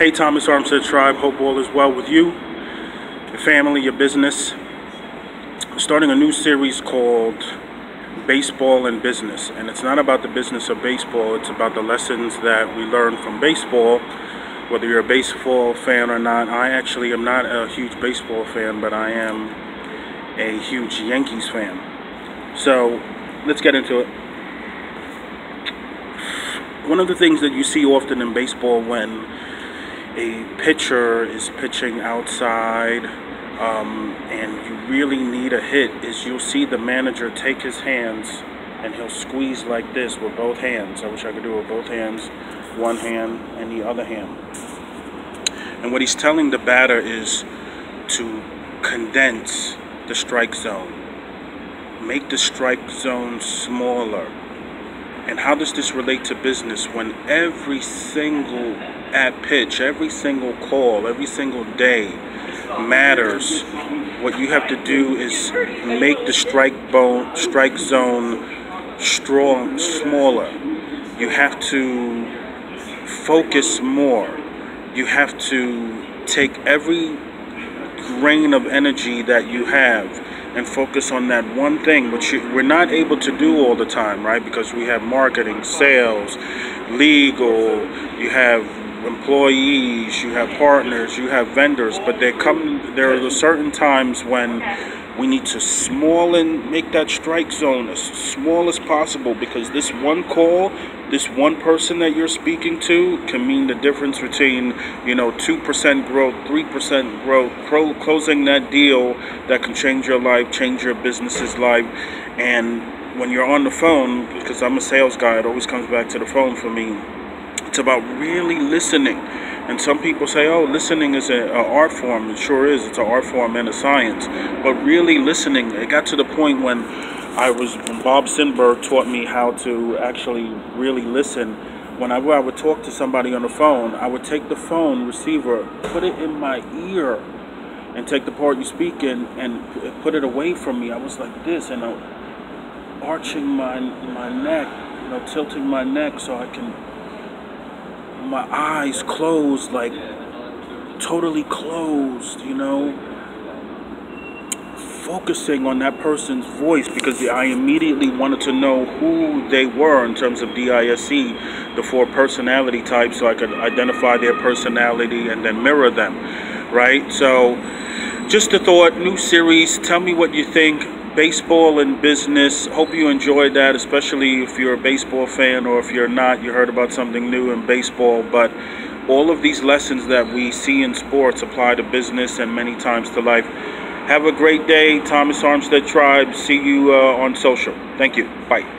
Hey, Thomas Armstead Tribe. Hope all is well with you, your family, your business. I'm starting a new series called Baseball and Business. And it's not about the business of baseball, it's about the lessons that we learn from baseball. Whether you're a baseball fan or not, I actually am not a huge baseball fan, but I am a huge Yankees fan. So let's get into it. One of the things that you see often in baseball when a pitcher is pitching outside um, and you really need a hit is you'll see the manager take his hands and he'll squeeze like this with both hands. I wish I could do it with both hands, one hand and the other hand. And what he's telling the batter is to condense the strike zone. Make the strike zone smaller. And how does this relate to business when every single at pitch, every single call, every single day matters. What you have to do is make the strike bone, strike zone strong, smaller. You have to focus more. You have to take every grain of energy that you have and focus on that one thing, which we're not able to do all the time, right? Because we have marketing, sales, legal, you have employees, you have partners, you have vendors, but they come there are certain times when we need to smallen, make that strike zone as small as possible because this one call, this one person that you're speaking to can mean the difference between, you know, 2% growth, 3% growth, closing that deal that can change your life, change your business's life. And when you're on the phone, because I'm a sales guy, it always comes back to the phone for me it's about really listening. And some people say, oh, listening is an art form. It sure is. It's an art form and a science. But really listening, it got to the point when I was, when Bob Sinberg taught me how to actually really listen. Whenever I would talk to somebody on the phone, I would take the phone receiver, put it in my ear, and take the part you speak in and put it away from me. I was like this, and I'm arching my my neck, you know, tilting my neck so I can my eyes closed, like totally closed, you know, focusing on that person's voice because I immediately wanted to know who they were in terms of DISC, the four personality types, so I could identify their personality and then mirror them, right? So, just a thought, new series. Tell me what you think baseball and business. Hope you enjoyed that, especially if you're a baseball fan or if you're not, you heard about something new in baseball. But all of these lessons that we see in sports apply to business and many times to life. Have a great day, Thomas Armstead Tribe. See you uh, on social. Thank you. Bye.